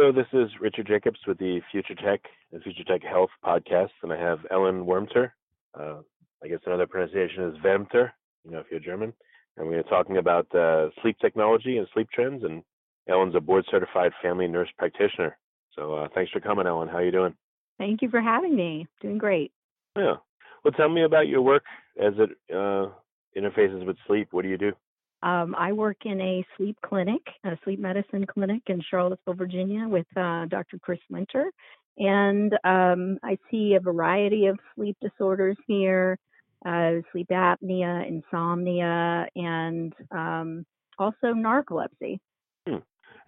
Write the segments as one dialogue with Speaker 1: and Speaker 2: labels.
Speaker 1: Hello, this is Richard Jacobs with the Future Tech and Future Tech Health podcast, and I have Ellen Wermter. Uh, I guess another pronunciation is Vemter, you know, if you're German. And we're talking about uh, sleep technology and sleep trends. And Ellen's a board certified family nurse practitioner. So uh, thanks for coming, Ellen. How are you doing?
Speaker 2: Thank you for having me. Doing great.
Speaker 1: Yeah. Well, tell me about your work as it uh, interfaces with sleep. What do you do?
Speaker 2: Um, I work in a sleep clinic, a sleep medicine clinic in Charlottesville, Virginia, with uh, Dr. Chris Winter. And um, I see a variety of sleep disorders here uh, sleep apnea, insomnia, and um, also narcolepsy.
Speaker 1: Hmm.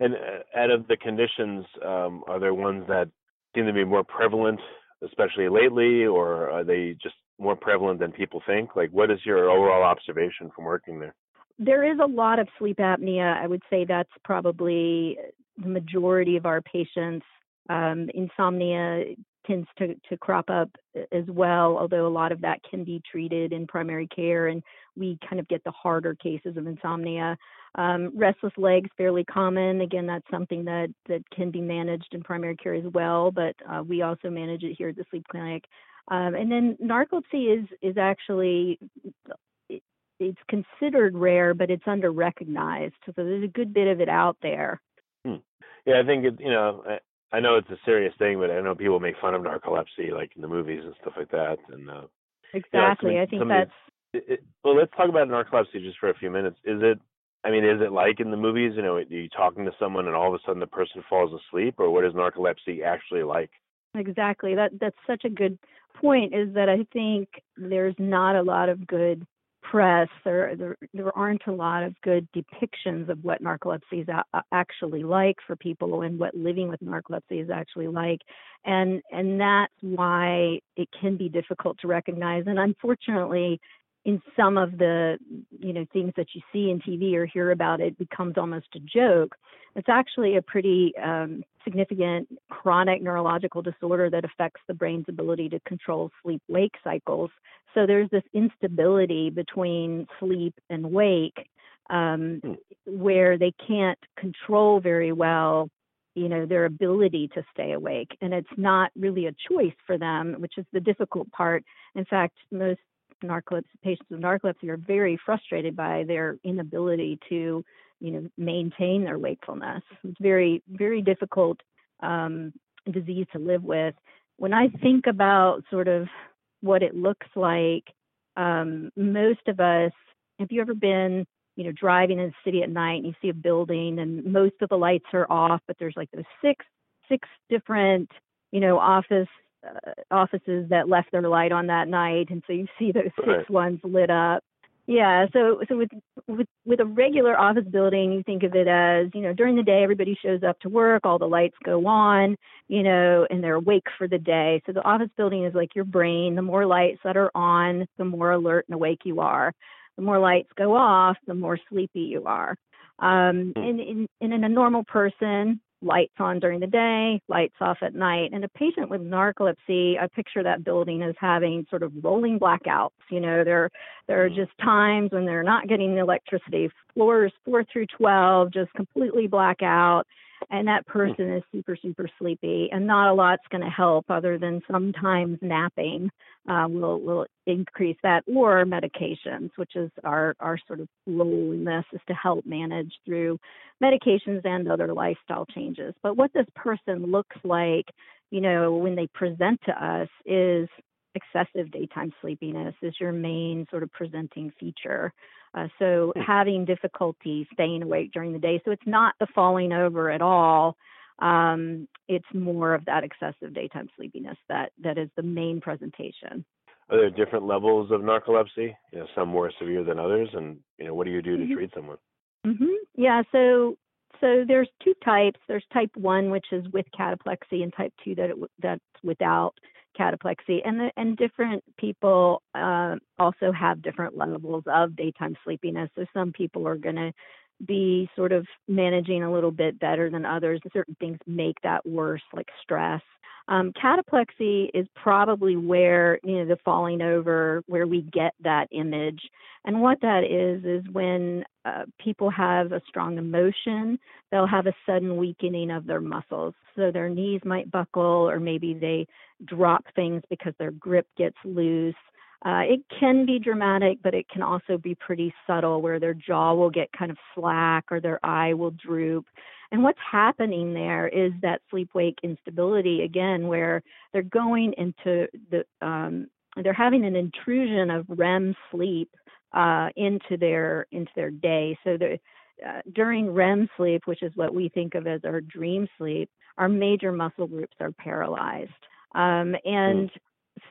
Speaker 1: And uh, out of the conditions, um, are there ones that seem to be more prevalent, especially lately, or are they just more prevalent than people think? Like, what is your overall observation from working there?
Speaker 2: There is a lot of sleep apnea. I would say that's probably the majority of our patients. Um, insomnia tends to, to crop up as well, although a lot of that can be treated in primary care, and we kind of get the harder cases of insomnia. Um, restless legs fairly common. Again, that's something that that can be managed in primary care as well, but uh, we also manage it here at the sleep clinic. Um, and then narcolepsy is is actually it's considered rare, but it's under recognized. So there's a good bit of it out there.
Speaker 1: Hmm. Yeah, I think it. You know, I, I know it's a serious thing, but I know people make fun of narcolepsy, like in the movies and stuff like that. And uh,
Speaker 2: exactly,
Speaker 1: you know,
Speaker 2: I think that's.
Speaker 1: It, it, well, let's talk about narcolepsy just for a few minutes. Is it? I mean, is it like in the movies? You know, are you talking to someone and all of a sudden the person falls asleep, or what is narcolepsy actually like?
Speaker 2: Exactly. That that's such a good point. Is that I think there's not a lot of good press, there, there, there aren't a lot of good depictions of what narcolepsy is a- actually like for people and what living with narcolepsy is actually like. And, and that's why it can be difficult to recognize. And unfortunately, in some of the you know things that you see in TV or hear about, it becomes almost a joke. It's actually a pretty um, significant chronic neurological disorder that affects the brain's ability to control sleep-wake cycles. So there's this instability between sleep and wake, um, hmm. where they can't control very well you know their ability to stay awake and it's not really a choice for them which is the difficult part in fact most narcolepsy patients with narcolepsy are very frustrated by their inability to you know maintain their wakefulness. It's very very difficult um, disease to live with. When i think about sort of what it looks like um, most of us have you ever been you know driving in the city at night and you see a building and most of the lights are off but there's like those six six different you know office uh, offices that left their light on that night, and so you see those six right. ones lit up. Yeah, so so with with with a regular office building, you think of it as you know during the day everybody shows up to work, all the lights go on, you know, and they're awake for the day. So the office building is like your brain. The more lights that are on, the more alert and awake you are. The more lights go off, the more sleepy you are. Um, hmm. and, in, in a normal person, lights on during the day, lights off at night. And a patient with narcolepsy, I picture that building as having sort of rolling blackouts. You know, there there are mm-hmm. just times when they're not getting the electricity. Floors four through twelve just completely black out. And that hmm. person is super super sleepy and not a lot's going to help other than sometimes napping uh, will will increase that or medications which is our our sort of role in this is to help manage through medications and other lifestyle changes but what this person looks like you know when they present to us is excessive daytime sleepiness is your main sort of presenting feature uh, so hmm. having difficulty staying awake during the day. So it's not the falling over at all. Um, it's more of that excessive daytime sleepiness that that is the main presentation.
Speaker 3: Are there different levels of narcolepsy? You know, some more severe than others, and you know, what do you do to mm-hmm. treat someone?
Speaker 2: Mm-hmm. Yeah, so so there's two types. There's type one, which is with cataplexy, and type two that it, that's without cataplexy and the, and different people uh, also have different levels of daytime sleepiness. So some people are going to be sort of managing a little bit better than others certain things make that worse like stress. Um, cataplexy is probably where you know the falling over where we get that image. And what that is is when uh, people have a strong emotion they'll have a sudden weakening of their muscles. So their knees might buckle or maybe they drop things because their grip gets loose uh, it can be dramatic, but it can also be pretty subtle where their jaw will get kind of slack or their eye will droop. And what's happening there is that sleep wake instability again, where they're going into the, um, they're having an intrusion of REM sleep uh, into their into their day. So the uh, during REM sleep, which is what we think of as our dream sleep, our major muscle groups are paralyzed. Um, and mm.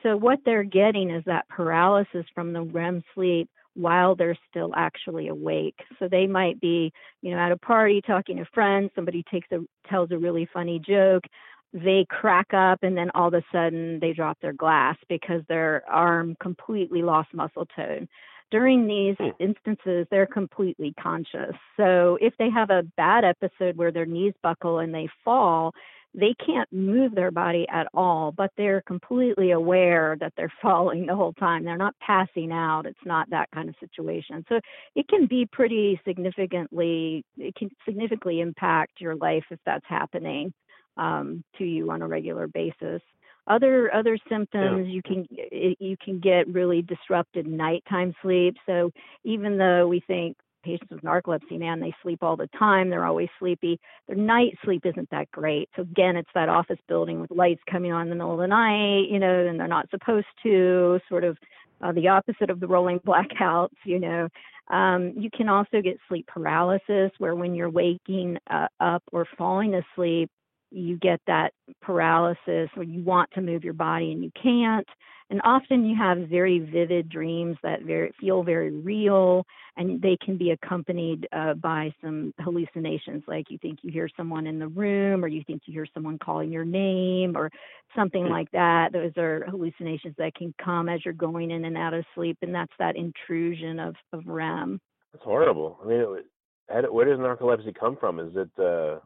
Speaker 2: So what they're getting is that paralysis from the REM sleep while they're still actually awake. So they might be, you know, at a party talking to friends, somebody takes a tells a really funny joke, they crack up and then all of a sudden they drop their glass because their arm completely lost muscle tone. During these hmm. instances, they're completely conscious. So if they have a bad episode where their knees buckle and they fall, they can't move their body at all, but they're completely aware that they're falling the whole time. They're not passing out. It's not that kind of situation. So it can be pretty significantly, it can significantly impact your life if that's happening um, to you on a regular basis. Other other symptoms yeah. you can you can get really disrupted nighttime sleep. So even though we think patients with narcolepsy, man, they sleep all the time. They're always sleepy. Their night sleep isn't that great. So again, it's that office building with lights coming on in the middle of the night, you know, and they're not supposed to. Sort of uh, the opposite of the rolling blackouts, you know. Um, you can also get sleep paralysis, where when you're waking uh, up or falling asleep, you get that paralysis or you want to move your body and you can't. And often you have very vivid dreams that very feel very real and they can be accompanied uh, by some hallucinations like you think you hear someone in the room or you think you hear someone calling your name or something hmm. like that. Those are hallucinations that can come as you're going in and out of sleep and that's that intrusion of, of rem.
Speaker 3: That's horrible. I mean it, where does narcolepsy come from? Is it uh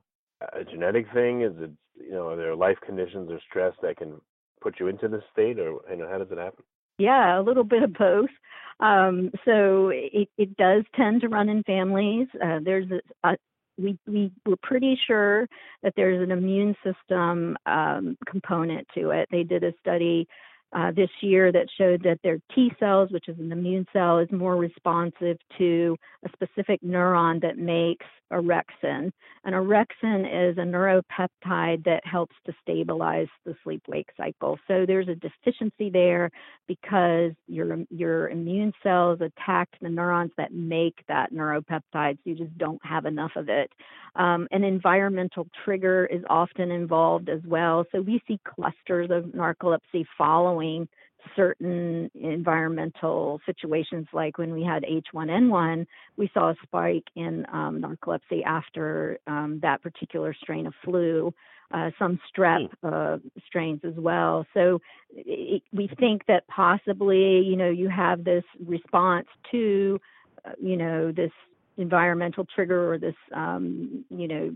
Speaker 3: a genetic thing? Is it you know are there life conditions or stress that can put you into this state, or you know how does it happen?
Speaker 2: Yeah, a little bit of both. Um, so it, it does tend to run in families. Uh, there's a, a we we were pretty sure that there's an immune system um, component to it. They did a study uh, this year that showed that their T cells, which is an immune cell, is more responsive to a specific neuron that makes orexin. And orexin is a neuropeptide that helps to stabilize the sleep wake cycle. So there's a deficiency there because your your immune cells attack the neurons that make that neuropeptide. So you just don't have enough of it. Um, an environmental trigger is often involved as well. So we see clusters of narcolepsy following certain environmental situations, like when we had H1N1, we saw a spike in um, narcolepsy after um, that particular strain of flu, uh, some strep hmm. uh, strains as well. So it, we think that possibly, you know, you have this response to, uh, you know, this environmental trigger or this, um, you know,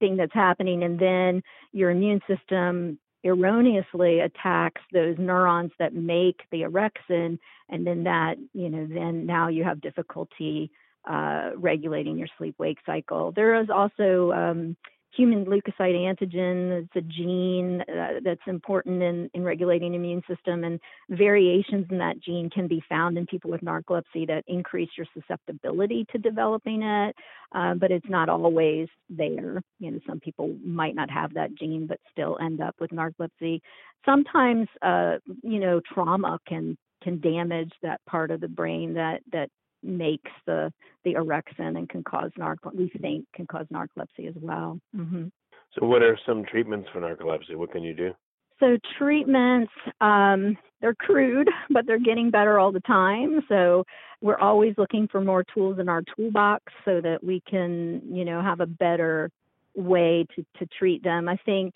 Speaker 2: thing that's happening, and then your immune system erroneously attacks those neurons that make the orexin, and then that, you know, then now you have difficulty uh, regulating your sleep wake cycle. There is also um, human leukocyte antigen. It's a gene uh, that's important in, in regulating immune system, and variations in that gene can be found in people with narcolepsy that increase your susceptibility to developing it, uh, but it's not always there. You know, some people might not have that gene, but still end up with narcolepsy. Sometimes, uh, you know, trauma can can damage that part of the brain that that makes the the orexin and can cause narcolepsy. We think can cause narcolepsy as well. Mm-hmm.
Speaker 3: So, what are some treatments for narcolepsy? What can you do?
Speaker 2: So treatments, um, they're crude, but they're getting better all the time. So we're always looking for more tools in our toolbox so that we can, you know, have a better way to, to treat them. I think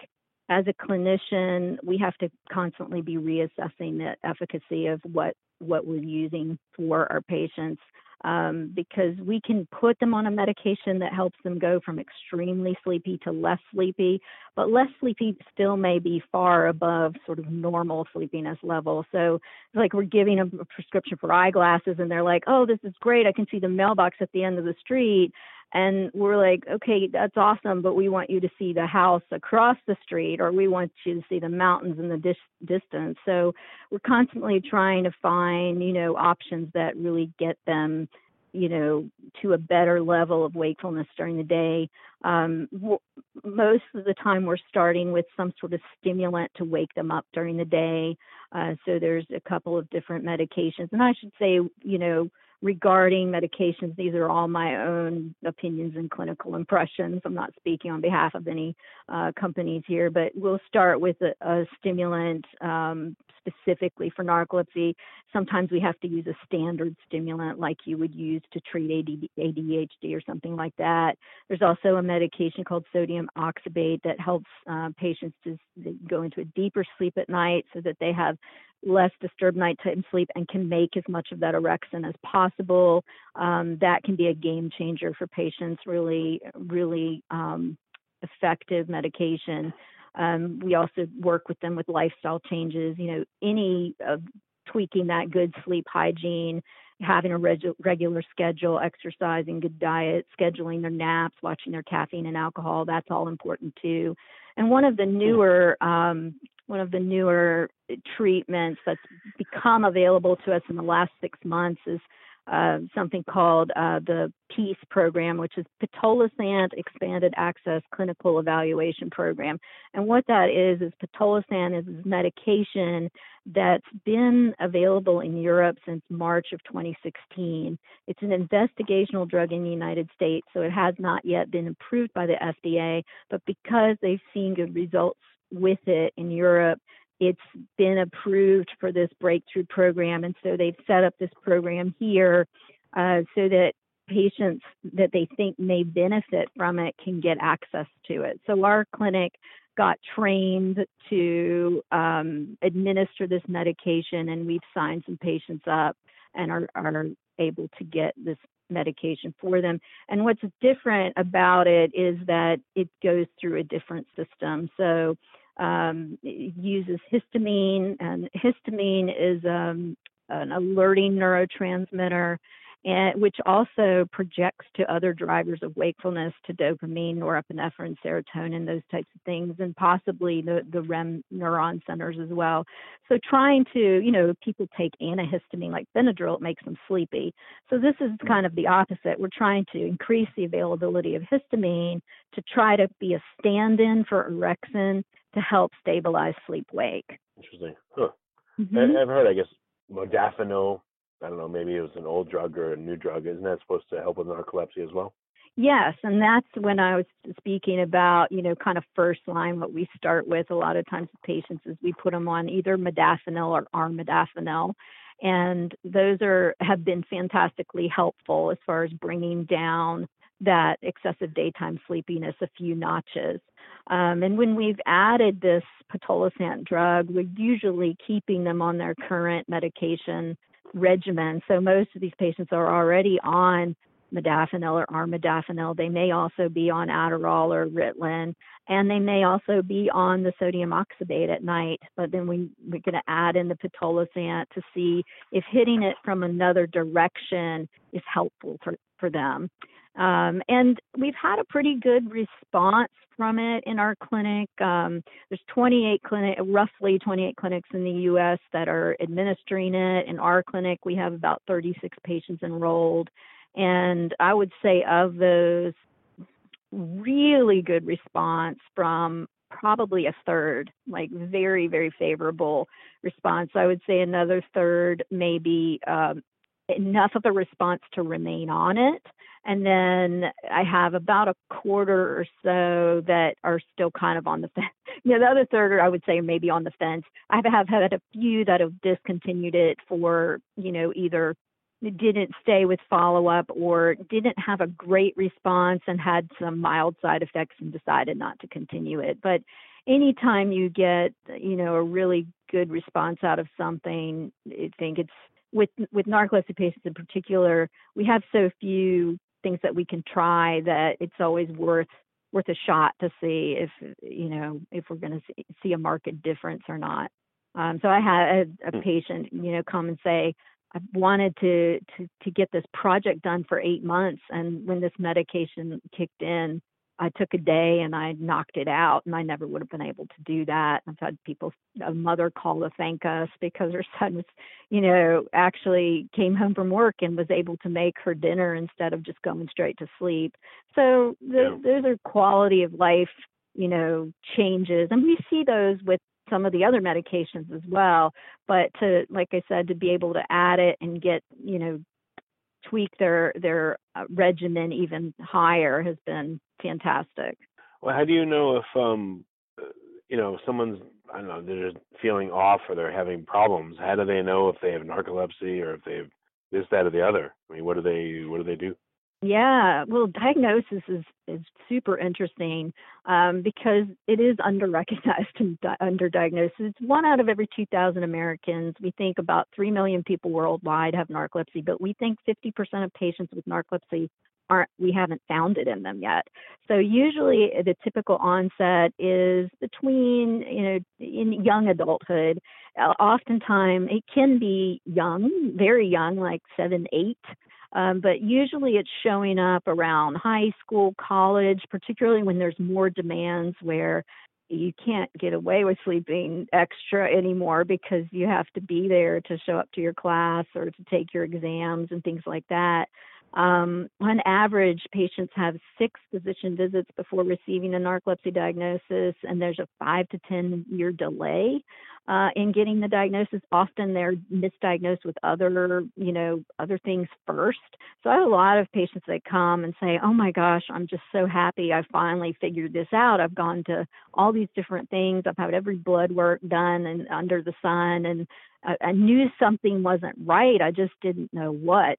Speaker 2: as a clinician, we have to constantly be reassessing the efficacy of what what we're using for our patients um, because we can put them on a medication that helps them go from extremely sleepy to less sleepy, but less sleepy still may be far above sort of normal sleepiness level. So, it's like we're giving them a prescription for eyeglasses, and they're like, "Oh, this is great! I can see the mailbox at the end of the street." And we're like, okay, that's awesome, but we want you to see the house across the street, or we want you to see the mountains in the dis- distance. So we're constantly trying to find, you know, options that really get them, you know, to a better level of wakefulness during the day. Um, w- most of the time, we're starting with some sort of stimulant to wake them up during the day. Uh, so there's a couple of different medications, and I should say, you know regarding medications. These are all my own opinions and clinical impressions. I'm not speaking on behalf of any uh, companies here, but we'll start with a, a stimulant um, specifically for narcolepsy. Sometimes we have to use a standard stimulant like you would use to treat ADHD or something like that. There's also a medication called sodium oxybate that helps uh, patients to go into a deeper sleep at night so that they have less disturbed nighttime sleep and can make as much of that orexin as possible. Um, that can be a game changer for patients, really, really um, effective medication. Um, we also work with them with lifestyle changes, you know, any of tweaking that good sleep hygiene, having a regu- regular schedule, exercising, good diet, scheduling their naps, watching their caffeine and alcohol. That's all important too. And one of the newer um, one of the newer treatments that's become available to us in the last six months is uh, something called uh, the PEACE program, which is Pitolisant Expanded Access Clinical Evaluation Program. And what that is, is Pitolisant is medication that's been available in Europe since March of 2016. It's an investigational drug in the United States, so it has not yet been approved by the FDA, but because they've seen good results with it in Europe, it's been approved for this breakthrough program. And so they've set up this program here uh, so that patients that they think may benefit from it can get access to it. So our clinic got trained to um, administer this medication, and we've signed some patients up and are, are able to get this medication for them. And what's different about it is that it goes through a different system. So um, uses histamine, and histamine is um, an alerting neurotransmitter, and which also projects to other drivers of wakefulness, to dopamine, norepinephrine, serotonin, those types of things, and possibly the, the REM neuron centers as well. So trying to, you know, people take antihistamine like Benadryl, it makes them sleepy. So this is kind of the opposite. We're trying to increase the availability of histamine to try to be a stand-in for orexin to help stabilize sleep wake.
Speaker 3: Interesting. Huh. Mm-hmm. I've heard, I guess, modafinil. I don't know, maybe it was an old drug or a new drug. Isn't that supposed to help with narcolepsy as well?
Speaker 2: Yes, and that's when I was speaking about, you know, kind of first line. What we start with a lot of times with patients is we put them on either modafinil or armodafinil, and those are have been fantastically helpful as far as bringing down that excessive daytime sleepiness a few notches. Um, and when we've added this pitolisant drug, we're usually keeping them on their current medication regimen. So most of these patients are already on modafinil or armodafinil. They may also be on Adderall or Ritalin, and they may also be on the sodium oxybate at night. But then we, we're going to add in the pitolisant to see if hitting it from another direction is helpful for, for them. Um, and we've had a pretty good response from it in our clinic. Um, there's 28 clinic, roughly 28 clinics in the U.S. that are administering it. In our clinic, we have about 36 patients enrolled, and I would say of those, really good response from probably a third, like very, very favorable response. I would say another third, maybe um, enough of a response to remain on it. And then I have about a quarter or so that are still kind of on the fence. You know, the other third, I would say, maybe on the fence. I have had a few that have discontinued it for, you know, either didn't stay with follow up or didn't have a great response and had some mild side effects and decided not to continue it. But anytime you get, you know, a really good response out of something, I think it's with with narcolepsy patients in particular, we have so few things that we can try that it's always worth worth a shot to see if you know if we're going to see, see a market difference or not. Um, so I had a, a hmm. patient, you know, come and say, I wanted to, to to get this project done for eight months, and when this medication kicked in, I took a day and I knocked it out, and I never would have been able to do that. I've had people, a mother call to thank us because her son was, you know, actually came home from work and was able to make her dinner instead of just going straight to sleep. So the, yeah. those are quality of life, you know, changes, and we see those with some of the other medications as well. But to, like I said, to be able to add it and get, you know, tweak their their uh, regimen even higher has been fantastic.
Speaker 3: Well, how do you know if um uh, you know someone's I don't know they're feeling off or they're having problems? How do they know if they have narcolepsy or if they have this, that, or the other? I mean, what do they what do they do?
Speaker 2: Yeah, well, diagnosis is is super interesting um, because it is underrecognized and di- underdiagnosed. It's one out of every 2,000 Americans. We think about 3 million people worldwide have narcolepsy, but we think 50% of patients with narcolepsy aren't we haven't found it in them yet. So usually the typical onset is between you know in young adulthood. Oftentimes it can be young, very young, like seven, eight. Um, but usually it's showing up around high school, college, particularly when there's more demands where you can't get away with sleeping extra anymore because you have to be there to show up to your class or to take your exams and things like that. Um, on average, patients have six physician visits before receiving a narcolepsy diagnosis, and there's a five to 10 year delay uh, in getting the diagnosis. Often they're misdiagnosed with other, you know, other things first. So I have a lot of patients that come and say, "Oh my gosh, I'm just so happy I finally figured this out. I've gone to all these different things. I've had every blood work done and under the sun, and I, I knew something wasn't right. I just didn't know what."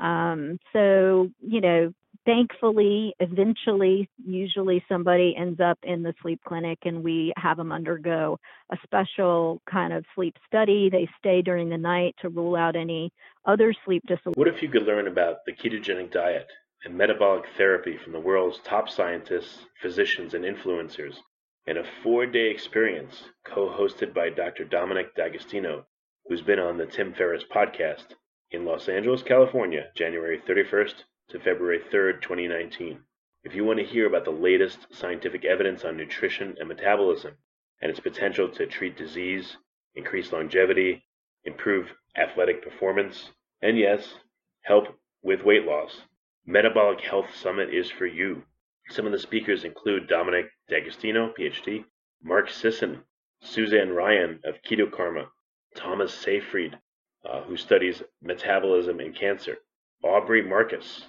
Speaker 2: Um, so, you know, thankfully, eventually, usually somebody ends up in the sleep clinic and we have them undergo a special kind of sleep study. They stay during the night to rule out any other sleep disorders.
Speaker 1: What if you could learn about the ketogenic diet and metabolic therapy from the world's top scientists, physicians, and influencers in a four day experience co hosted by Dr. Dominic D'Agostino, who's been on the Tim Ferriss podcast? In Los Angeles, California, January 31st to February 3rd, 2019. If you want to hear about the latest scientific evidence on nutrition and metabolism and its potential to treat disease, increase longevity, improve athletic performance, and yes, help with weight loss, Metabolic Health Summit is for you. Some of the speakers include Dominic D'Agostino, PhD, Mark Sisson, Suzanne Ryan of Keto Karma, Thomas Seyfried, uh, who studies metabolism in cancer, Aubrey Marcus,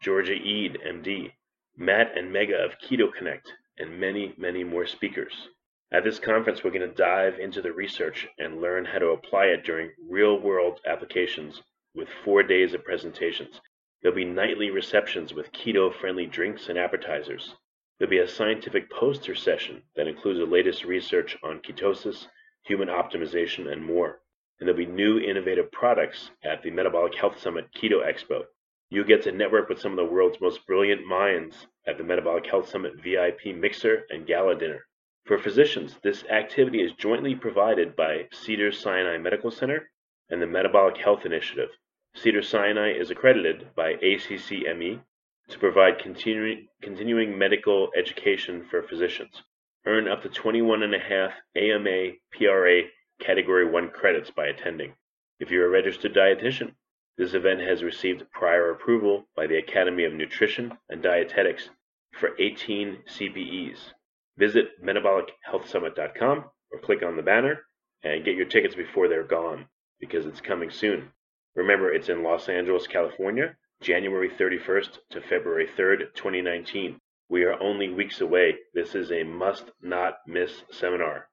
Speaker 1: Georgia Ede, MD, Matt and Megha of Keto Connect, and many, many more speakers. At this conference, we're going to dive into the research and learn how to apply it during real world applications with four days of presentations. There'll be nightly receptions with keto friendly drinks and appetizers. There'll be a scientific poster session that includes the latest research on ketosis, human optimization, and more and there'll be new innovative products at the Metabolic Health Summit Keto Expo. You'll get to network with some of the world's most brilliant minds at the Metabolic Health Summit VIP Mixer and Gala Dinner. For physicians, this activity is jointly provided by Cedar Sinai Medical Center and the Metabolic Health Initiative. Cedar Sinai is accredited by ACCME to provide continuing, medical education for physicians. Earn up to 21.5 AMA PRA Category 1 credits by attending. If you're a registered dietitian, this event has received prior approval by the Academy of Nutrition and Dietetics for 18 CPEs. Visit metabolichealthsummit.com or click on the banner and get your tickets before they're gone because it's coming soon. Remember, it's in Los Angeles, California, January 31st to February 3rd, 2019. We are only weeks away. This is a must not miss seminar.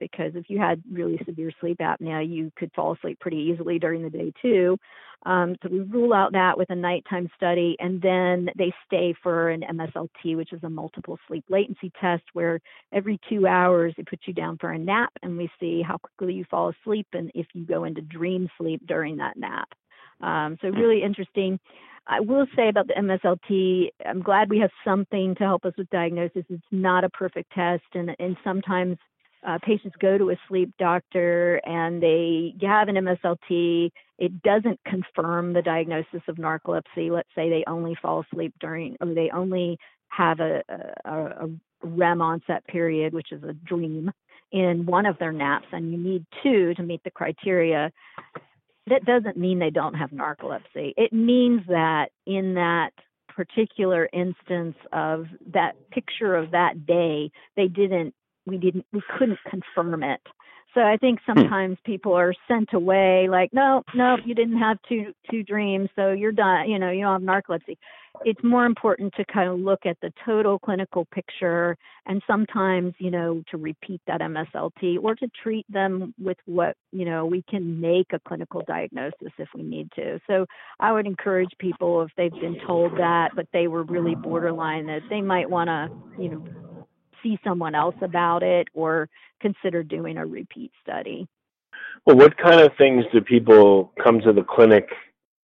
Speaker 2: Because if you had really severe sleep apnea, you could fall asleep pretty easily during the day too. Um, so we rule out that with a nighttime study, and then they stay for an MSLT, which is a multiple sleep latency test, where every two hours they put you down for a nap, and we see how quickly you fall asleep and if you go into dream sleep during that nap. Um, so really interesting. I will say about the MSLT, I'm glad we have something to help us with diagnosis. It's not a perfect test, and, and sometimes uh, patients go to a sleep doctor and they have an MSLT. It doesn't confirm the diagnosis of narcolepsy. Let's say they only fall asleep during, or they only have a, a, a REM onset period, which is a dream, in one of their naps, and you need two to meet the criteria that doesn't mean they don't have narcolepsy. It means that in that particular instance of that picture of that day, they didn't, we didn't, we couldn't confirm it. So I think hmm. sometimes people are sent away like, no, no, you didn't have two two dreams, so you're done. You know, you don't have narcolepsy. It's more important to kind of look at the total clinical picture, and sometimes, you know, to repeat that MSLT or to treat them with what you know we can make a clinical diagnosis if we need to. So I would encourage people if they've been told that, but they were really borderline, that they might want to, you know see someone else about it or consider doing a repeat study.
Speaker 4: Well, what kind of things do people come to the clinic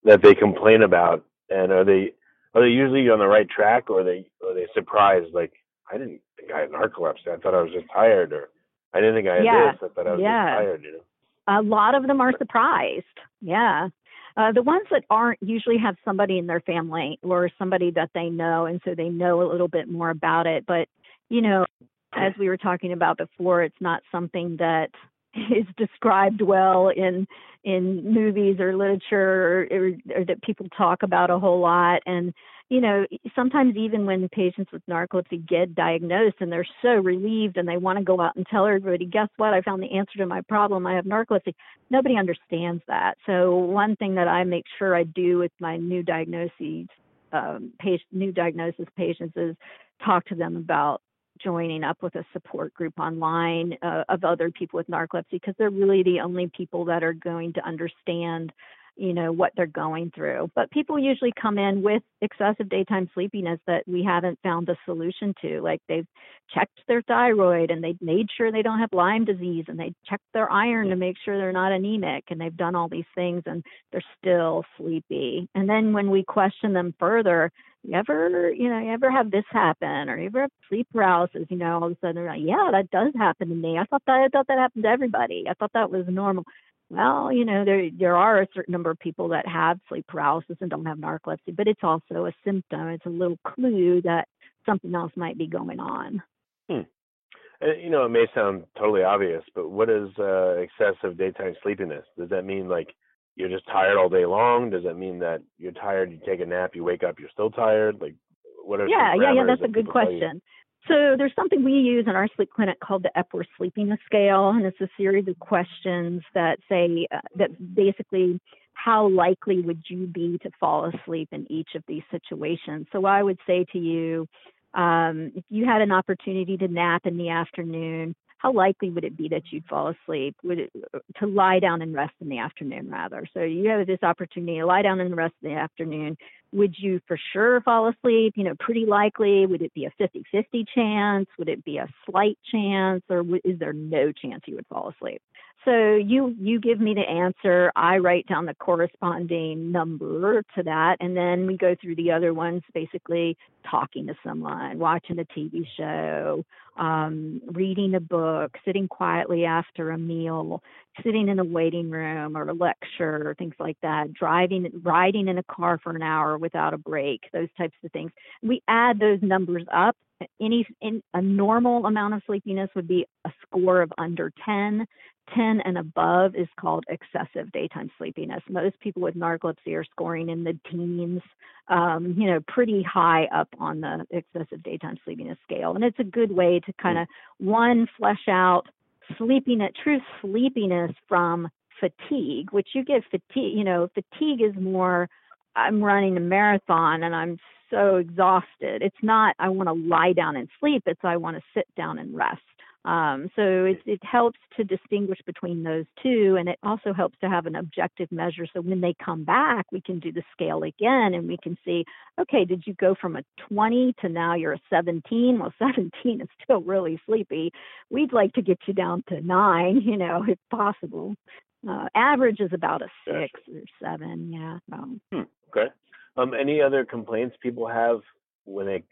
Speaker 4: that they complain about, and are they are they usually on the right track, or are they are they surprised? Like, I didn't think I had narcolepsy. I thought I was just tired, or I didn't think I had
Speaker 2: yeah.
Speaker 4: this. I thought I was
Speaker 2: yeah.
Speaker 4: just tired. You know.
Speaker 2: A lot of them are surprised. Yeah. Uh, the ones that aren't usually have somebody in their family or somebody that they know, and so they know a little bit more about it. But you know, as we were talking about before, it's not something that is described well in in movies or literature or, or, that people talk about a whole lot. And you know sometimes even when patients with narcolepsy get diagnosed and they're so relieved and they want to go out and tell everybody guess what? I found the answer to my problem. I have narcolepsy. Nobody understands that. So one thing that i make sure i do with my new diagnoses um, patient, new diagnosis patients is talk to them about joining up with a support group online uh, of other people with narcolepsy because they're really the only people that are going to understand you know what they're going through. But people usually come in with excessive daytime sleepiness that we haven't found a solution to. Like they've checked their thyroid and they've made sure they don't have lyme disease and they checked their iron to make sure they're not anemic and they've done all these things and they're still sleepy. And then when we question them further you ever, you know, you ever have this happen or you ever have sleep paralysis, you know, all of a sudden they're like, yeah, that does happen to me. I thought that, I thought that happened to everybody. I thought that was normal. Well, you know, there there are a certain number of people that have sleep paralysis and don't have narcolepsy, but it's also a symptom. It's a little clue that something else might be going on.
Speaker 4: Hmm. You know, it may sound totally obvious, but what is uh, excessive daytime sleepiness? Does that mean like you're just tired all day long? Does that mean that you're tired, you take a nap, you wake up, you're still tired? Like, what are
Speaker 2: yeah, yeah, yeah? That's
Speaker 4: that
Speaker 2: a good question. So there's something we use in our sleep clinic called the Epworth Sleepiness Scale, and it's a series of questions that say uh, that basically how likely would you be to fall asleep in each of these situations. So I would say to you, um, if you had an opportunity to nap in the afternoon, how likely would it be that you'd fall asleep? Would it uh, to lie down and rest in the afternoon rather? So you have this opportunity to lie down and rest in the afternoon. Would you for sure fall asleep? You know, pretty likely. Would it be a 50-50 chance? Would it be a slight chance, or is there no chance you would fall asleep? So you you give me the answer. I write down the corresponding number to that, and then we go through the other ones. Basically, talking to someone, watching a TV show, um, reading a book, sitting quietly after a meal, sitting in a waiting room or a lecture, things like that, driving, riding in a car for an hour without a break, those types of things. We add those numbers up. Any in, a normal amount of sleepiness would be a score of under 10. 10 and above is called excessive daytime sleepiness. Most people with narcolepsy are scoring in the teens, um, you know, pretty high up on the excessive daytime sleepiness scale. And it's a good way to kind of, one, flesh out sleepiness, true sleepiness from fatigue, which you get fatigue, you know, fatigue is more, I'm running a marathon and I'm so exhausted. It's not, I want to lie down and sleep, it's I want to sit down and rest. Um, so it, it helps to distinguish between those two, and it also helps to have an objective measure. So when they come back, we can do the scale again, and we can see, okay, did you go from a 20 to now you're a 17? Well, 17 is still really sleepy. We'd like to get you down to nine, you know, if possible. Uh, average is about a six or seven, yeah. Um,
Speaker 4: hmm, okay. Um, any other complaints people have when they,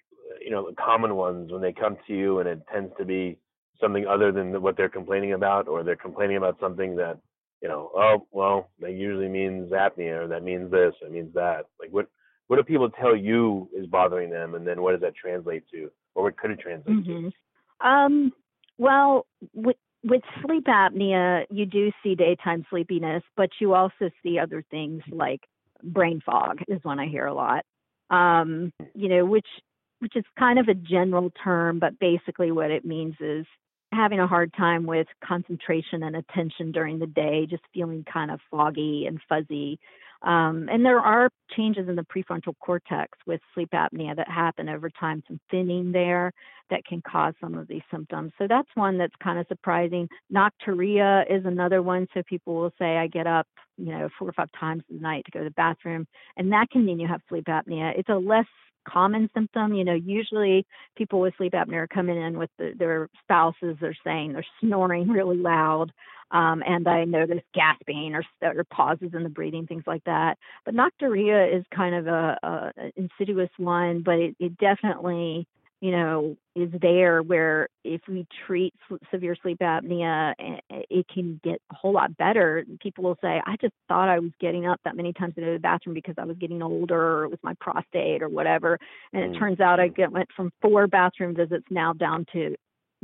Speaker 4: you know, the common ones when they come to you, and it tends to be something other than what they're complaining about, or they're complaining about something that, you know, oh, well, that usually means apnea, or that means this, or it means that. Like, what what do people tell you is bothering them, and then what does that translate to, or what could it translate
Speaker 2: mm-hmm. to? Um, well, with with sleep apnea, you do see daytime sleepiness, but you also see other things like brain fog is one I hear a lot. Um, you know, which which is kind of a general term, but basically what it means is having a hard time with concentration and attention during the day, just feeling kind of foggy and fuzzy. Um, and there are changes in the prefrontal cortex with sleep apnea that happen over time, some thinning there that can cause some of these symptoms. So that's one that's kind of surprising. Nocturia is another one. So people will say, I get up, you know, four or five times a night to go to the bathroom, and that can mean you have sleep apnea. It's a less common symptom. You know, usually people with sleep apnea are coming in with the, their spouses. They're saying they're snoring really loud, um, and I notice gasping or, or pauses in the breathing, things like that. But nocturia is kind of a, a insidious one, but it, it definitely you know, is there where if we treat severe sleep apnea, it can get a whole lot better. People will say, I just thought I was getting up that many times to go to the bathroom because I was getting older or it was my prostate or whatever. And it mm-hmm. turns out I get, went from four bathroom visits now down to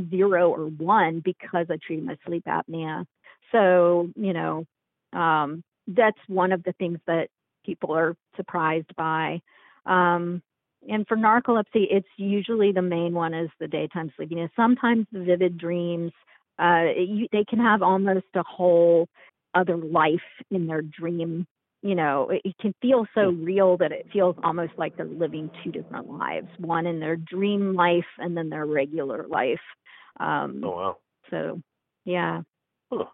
Speaker 2: zero or one because I treated my sleep apnea. So, you know, um, that's one of the things that people are surprised by. Um, and for narcolepsy, it's usually the main one is the daytime sleepiness. Sometimes the vivid dreams, uh, you, they can have almost a whole other life in their dream. You know, it, it can feel so real that it feels almost like they're living two different lives one in their dream life and then their regular life. Um,
Speaker 4: oh, wow.
Speaker 2: So, yeah.
Speaker 4: Huh.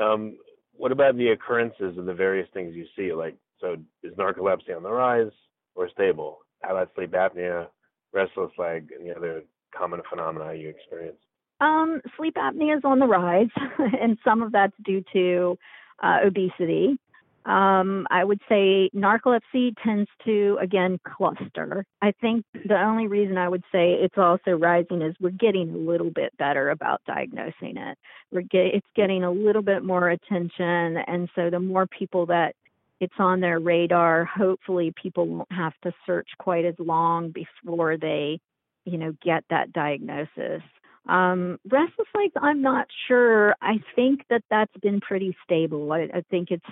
Speaker 4: Um, what about the occurrences of the various things you see? Like, so is narcolepsy on the rise or stable? About sleep apnea, restless leg, the other common phenomena you experience?
Speaker 2: Um, sleep apnea is on the rise, and some of that's due to uh, obesity. Um, I would say narcolepsy tends to, again, cluster. I think the only reason I would say it's also rising is we're getting a little bit better about diagnosing it. We're get, it's getting a little bit more attention, and so the more people that it's on their radar. Hopefully, people won't have to search quite as long before they, you know, get that diagnosis. Um, restless legs, I'm not sure. I think that that's been pretty stable. I, I think it's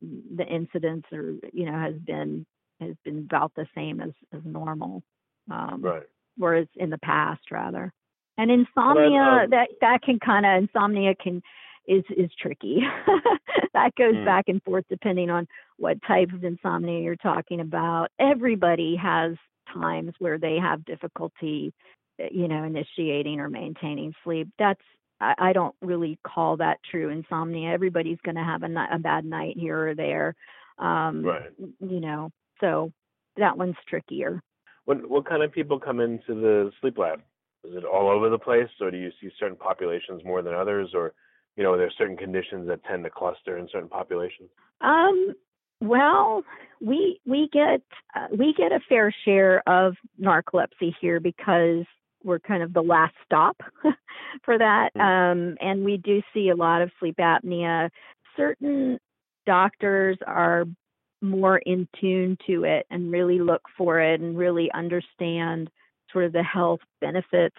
Speaker 2: the incidence, or you know, has been has been about the same as as normal.
Speaker 4: Um, right.
Speaker 2: Whereas in the past, rather. And insomnia, um, that that can kind of insomnia can is is tricky. that goes mm. back and forth depending on what type of insomnia you're talking about. Everybody has times where they have difficulty, eh, you know, initiating or maintaining sleep. That's I, I don't really call that true insomnia. Everybody's going to have a, a bad night here or there. Um,
Speaker 4: right.
Speaker 2: You know, so that one's trickier.
Speaker 4: What what kind of people come into the sleep lab? Is it all over the place, or do you see certain populations more than others, or you know, there's certain conditions that tend to cluster in certain populations?
Speaker 2: Um, well, we we get uh, we get a fair share of narcolepsy here because we're kind of the last stop for that.
Speaker 4: Mm.
Speaker 2: Um, and we do see a lot of sleep apnea. Certain doctors are more in tune to it and really look for it and really understand sort of the health benefits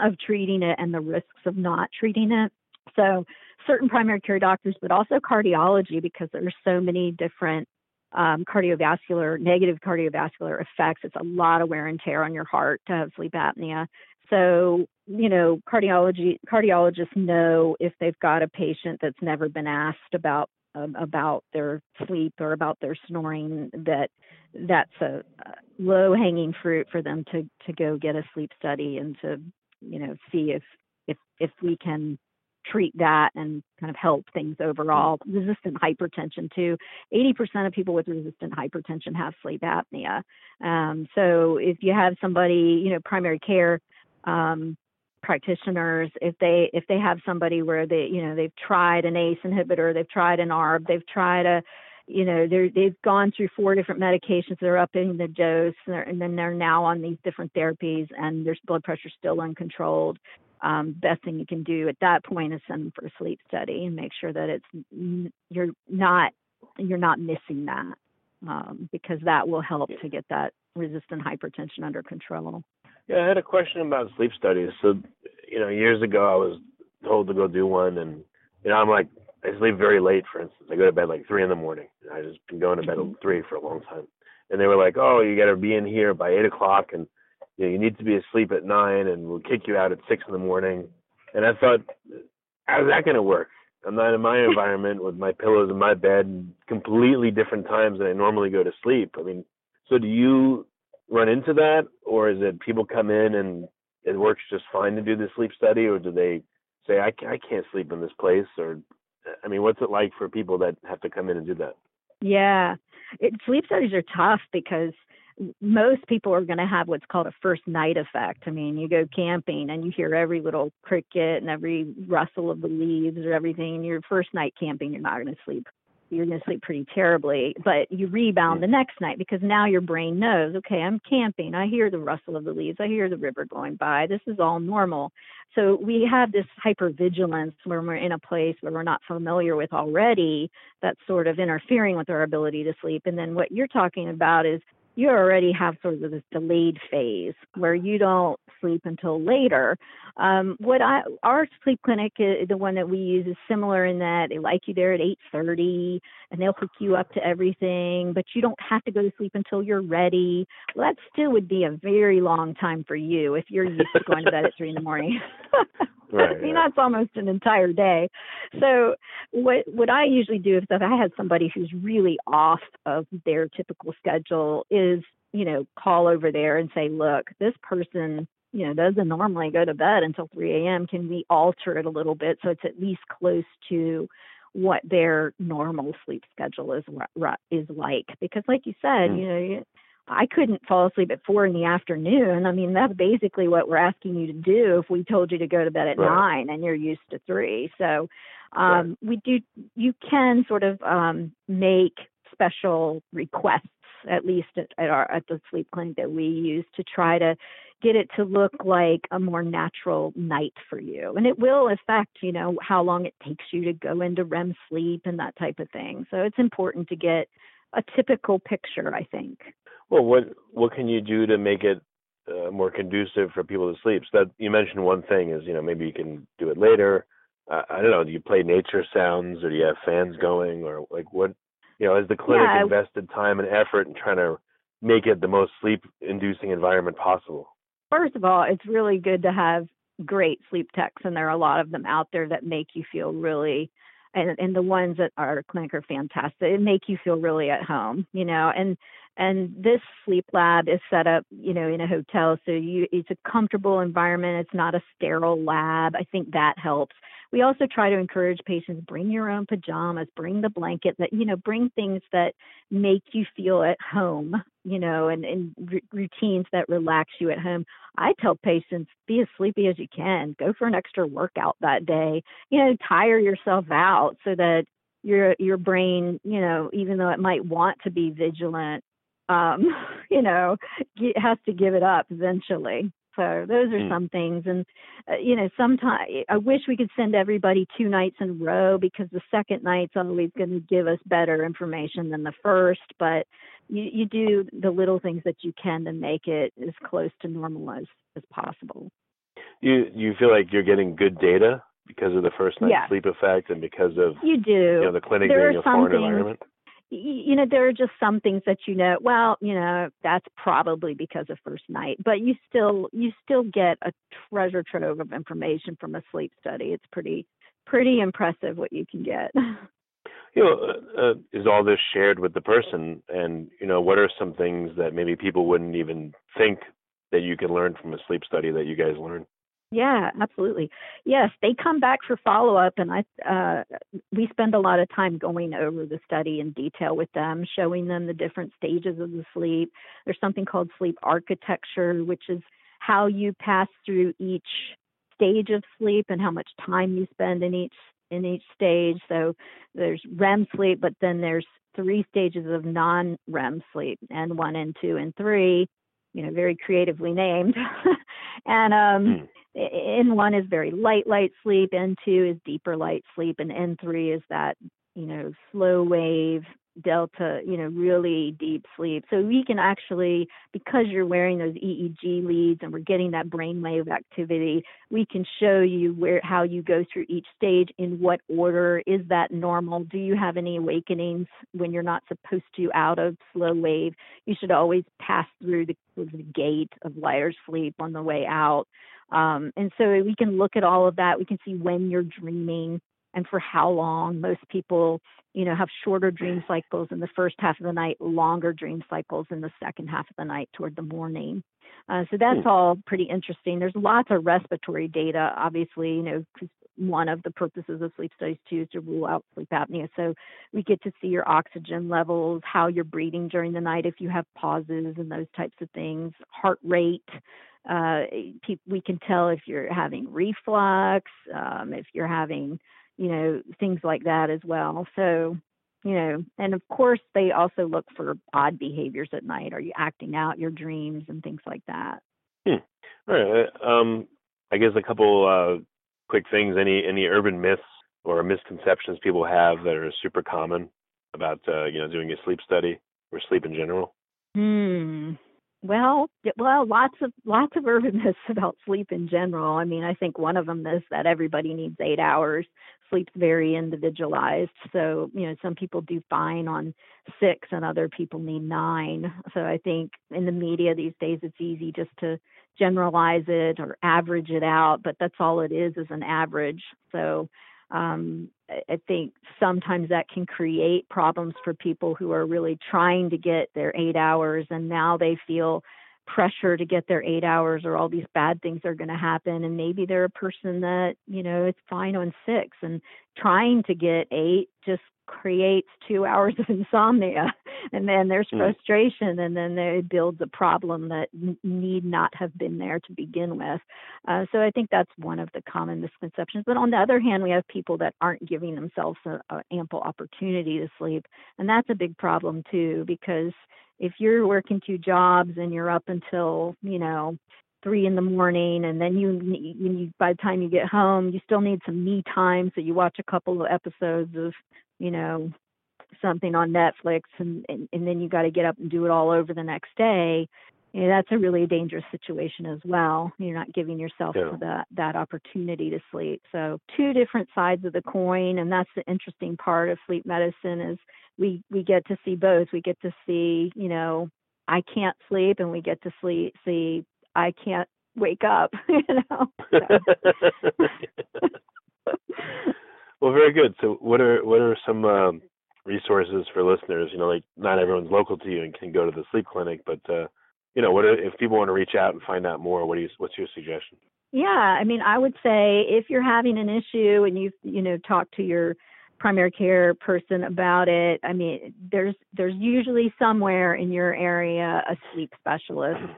Speaker 2: of treating it and the risks of not treating it. So, certain primary care doctors, but also cardiology, because there are so many different um, cardiovascular, negative cardiovascular effects. It's a lot of wear and tear on your heart to have sleep apnea. So, you know, cardiology cardiologists know if they've got a patient that's never been asked about um, about their sleep or about their snoring that that's a, low hanging fruit for them to to go get a sleep study and to you know see if if if we can treat that and kind of help things overall. Resistant hypertension too. 80% of people with resistant hypertension have sleep apnea. Um, so if you have somebody, you know, primary care um, practitioners, if they if they have somebody where they, you know, they've tried an ACE inhibitor, they've tried an ARB, they've tried a you know they're they've gone through four different medications they're upping the dose and, and then they're now on these different therapies and their blood pressure's still uncontrolled um, best thing you can do at that point is send them for a sleep study and make sure that it's you're not you're not missing that um, because that will help to get that resistant hypertension under control.
Speaker 4: Yeah, I had a question about sleep studies. So, you know, years ago I was told to go do one, and you know, I'm like, I sleep very late. For instance, I go to bed like three in the morning. I just been going to bed at three for a long time, and they were like, oh, you got to be in here by eight o'clock, and you know, you need to be asleep at nine and we'll kick you out at six in the morning. And I thought, how's that going to work? I'm not in my environment with my pillows in my bed, completely different times than I normally go to sleep. I mean, so do you run into that, or is it people come in and it works just fine to do the sleep study, or do they say I, I can't sleep in this place? Or, I mean, what's it like for people that have to come in and do that?
Speaker 2: Yeah, it, sleep studies are tough because most people are going to have what's called a first night effect. I mean, you go camping and you hear every little cricket and every rustle of the leaves or everything. Your first night camping, you're not going to sleep. You're going to sleep pretty terribly, but you rebound the next night because now your brain knows, okay, I'm camping. I hear the rustle of the leaves. I hear the river going by. This is all normal. So we have this hypervigilance when we're in a place where we're not familiar with already that's sort of interfering with our ability to sleep. And then what you're talking about is you already have sort of this delayed phase where you don't sleep until later. Um, what I our sleep clinic, uh, the one that we use, is similar in that they like you there at 8:30, and they'll hook you up to everything, but you don't have to go to sleep until you're ready. Well, that still would be a very long time for you if you're used to going to bed at three in the morning.
Speaker 4: right,
Speaker 2: I mean, that's almost an entire day. So what what I usually do if I had somebody who's really off of their typical schedule is, you know, call over there and say, look, this person you know doesn't normally go to bed until 3 a.m. Can we alter it a little bit so it's at least close to what their normal sleep schedule is is like? Because, like you said, mm. you know, I couldn't fall asleep at four in the afternoon. I mean, that's basically what we're asking you to do if we told you to go to bed at right. nine and you're used to three. So, um, right. we do. You can sort of um, make special requests at least at, at our at the sleep clinic that we use to try to get it to look like a more natural night for you and it will affect you know how long it takes you to go into REM sleep and that type of thing so it's important to get a typical picture i think
Speaker 4: well what what can you do to make it uh, more conducive for people to sleep so that you mentioned one thing is you know maybe you can do it later uh, I don't know. Do you play nature sounds, or do you have fans going, or like what? you know, has the clinic yeah. invested time and effort in trying to make it the most sleep inducing environment possible?
Speaker 2: First of all, it's really good to have great sleep techs, and there are a lot of them out there that make you feel really and and the ones at our clinic are fantastic. It make you feel really at home, you know. And and this sleep lab is set up, you know, in a hotel, so you it's a comfortable environment. It's not a sterile lab. I think that helps. We also try to encourage patients bring your own pajamas, bring the blanket that, you know, bring things that make you feel at home, you know, and, and r- routines that relax you at home. I tell patients be as sleepy as you can. Go for an extra workout that day. You know, tire yourself out so that your your brain, you know, even though it might want to be vigilant, um, you know, has to give it up eventually. So those are mm. some things, and uh, you know, sometimes I wish we could send everybody two nights in a row because the second night's always going to give us better information than the first. But you, you do the little things that you can to make it as close to normal as as possible.
Speaker 4: You you feel like you're getting good data because of the first night
Speaker 2: yeah.
Speaker 4: sleep effect and because of
Speaker 2: you do
Speaker 4: you know the clinic there being a foreign
Speaker 2: things,
Speaker 4: environment
Speaker 2: you know there are just some things that you know well you know that's probably because of first night but you still you still get a treasure trove of information from a sleep study. It's pretty pretty impressive what you can get.
Speaker 4: You know uh, uh, is all this shared with the person? And you know what are some things that maybe people wouldn't even think that you can learn from a sleep study that you guys learn
Speaker 2: yeah, absolutely. Yes, they come back for follow up, and I uh, we spend a lot of time going over the study in detail with them, showing them the different stages of the sleep. There's something called sleep architecture, which is how you pass through each stage of sleep and how much time you spend in each in each stage. So there's REM sleep, but then there's three stages of non-REM sleep, and one and two and three you know, very creatively named. and um, mm. N1 is very light, light sleep. N2 is deeper light sleep, and N3 is that you know slow wave delta, you know, really deep sleep. So we can actually, because you're wearing those EEG leads and we're getting that brainwave activity, we can show you where how you go through each stage in what order. Is that normal? Do you have any awakenings when you're not supposed to out of slow wave? You should always pass through the, the gate of lighter sleep on the way out. Um, and so we can look at all of that. We can see when you're dreaming and for how long. Most people, you know, have shorter dream cycles in the first half of the night, longer dream cycles in the second half of the night toward the morning. Uh, so that's hmm. all pretty interesting. There's lots of respiratory data, obviously, you know, one of the purposes of sleep studies too is to rule out sleep apnea. So we get to see your oxygen levels, how you're breathing during the night, if you have pauses and those types of things, heart rate. Uh, we can tell if you're having reflux, um, if you're having you know, things like that as well. So, you know, and of course, they also look for odd behaviors at night. Are you acting out your dreams and things like that?
Speaker 4: Hmm. All right. Uh, um, I guess a couple uh, quick things. Any any urban myths or misconceptions people have that are super common about uh, you know doing a sleep study or sleep in general?
Speaker 2: Hmm. Well, well, lots of lots of urban myths about sleep in general. I mean, I think one of them is that everybody needs eight hours. Sleep's very individualized, so you know some people do fine on six, and other people need nine. So I think in the media these days it's easy just to generalize it or average it out, but that's all it is is an average. So um, I think sometimes that can create problems for people who are really trying to get their eight hours and now they feel pressure to get their eight hours or all these bad things are going to happen and maybe they're a person that you know it's fine on six and trying to get eight just creates two hours of insomnia and then there's mm. frustration and then there builds a problem that need not have been there to begin with uh, so i think that's one of the common misconceptions but on the other hand we have people that aren't giving themselves a, a ample opportunity to sleep and that's a big problem too because if you're working two jobs and you're up until you know three in the morning and then you, you by the time you get home you still need some me time so you watch a couple of episodes of you know something on netflix and and, and then you got to get up and do it all over the next day you know, that's a really dangerous situation as well you're not giving yourself yeah. that that opportunity to sleep so two different sides of the coin and that's the interesting part of sleep medicine is we we get to see both we get to see you know i can't sleep and we get to sleep see I can't wake up, you know.
Speaker 4: well, very good. So, what are what are some um, resources for listeners? You know, like not everyone's local to you and can go to the sleep clinic, but uh, you know, what are, if people want to reach out and find out more? What do you, what's your suggestion?
Speaker 2: Yeah, I mean, I would say if you're having an issue and you've you know talked to your primary care person about it, I mean, there's there's usually somewhere in your area a sleep specialist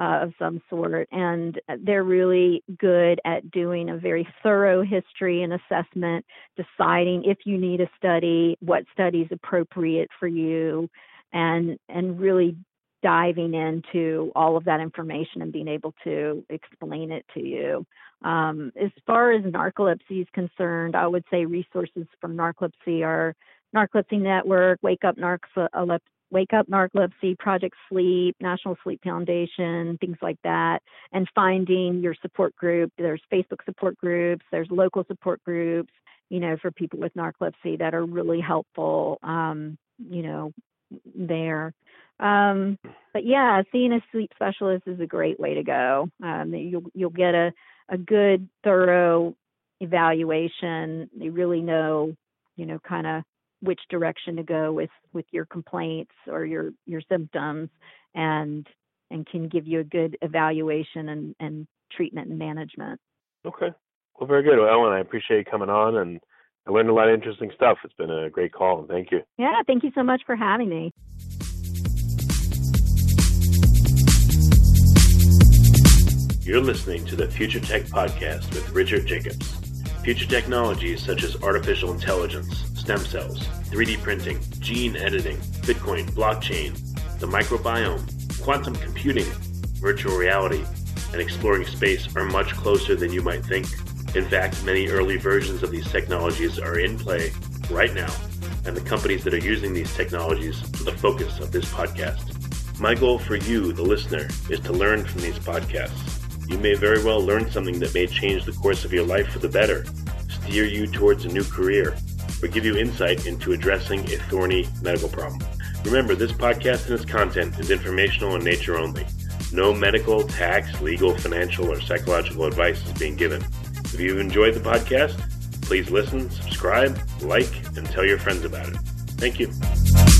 Speaker 2: uh, of some sort. And they're really good at doing a very thorough history and assessment, deciding if you need a study, what study is appropriate for you, and and really diving into all of that information and being able to explain it to you. Um, as far as narcolepsy is concerned, I would say resources from narcolepsy are Narcolepsy Network, Wake Up Narcolepsy. Wake Up Narcolepsy, Project Sleep, National Sleep Foundation, things like that, and finding your support group. There's Facebook support groups, there's local support groups, you know, for people with narcolepsy that are really helpful, um, you know, there. Um, but yeah, seeing a sleep specialist is a great way to go. Um, you'll you'll get a a good, thorough evaluation. They really know, you know, kind of which direction to go with with your complaints or your your symptoms, and and can give you a good evaluation and and treatment and management.
Speaker 4: Okay. Well, very good. Well, Ellen, I appreciate you coming on, and I learned a lot of interesting stuff. It's been a great call, and thank you.
Speaker 2: Yeah, thank you so much for having me.
Speaker 1: You're listening to the Future Tech Podcast with Richard Jacobs. Future technologies such as artificial intelligence, stem cells, 3D printing, gene editing, Bitcoin, blockchain, the microbiome, quantum computing, virtual reality, and exploring space are much closer than you might think. In fact, many early versions of these technologies are in play right now, and the companies that are using these technologies are the focus of this podcast. My goal for you, the listener, is to learn from these podcasts you may very well learn something that may change the course of your life for the better, steer you towards a new career, or give you insight into addressing a thorny medical problem. Remember, this podcast and its content is informational in nature only. No medical, tax, legal, financial, or psychological advice is being given. If you've enjoyed the podcast, please listen, subscribe, like, and tell your friends about it. Thank you.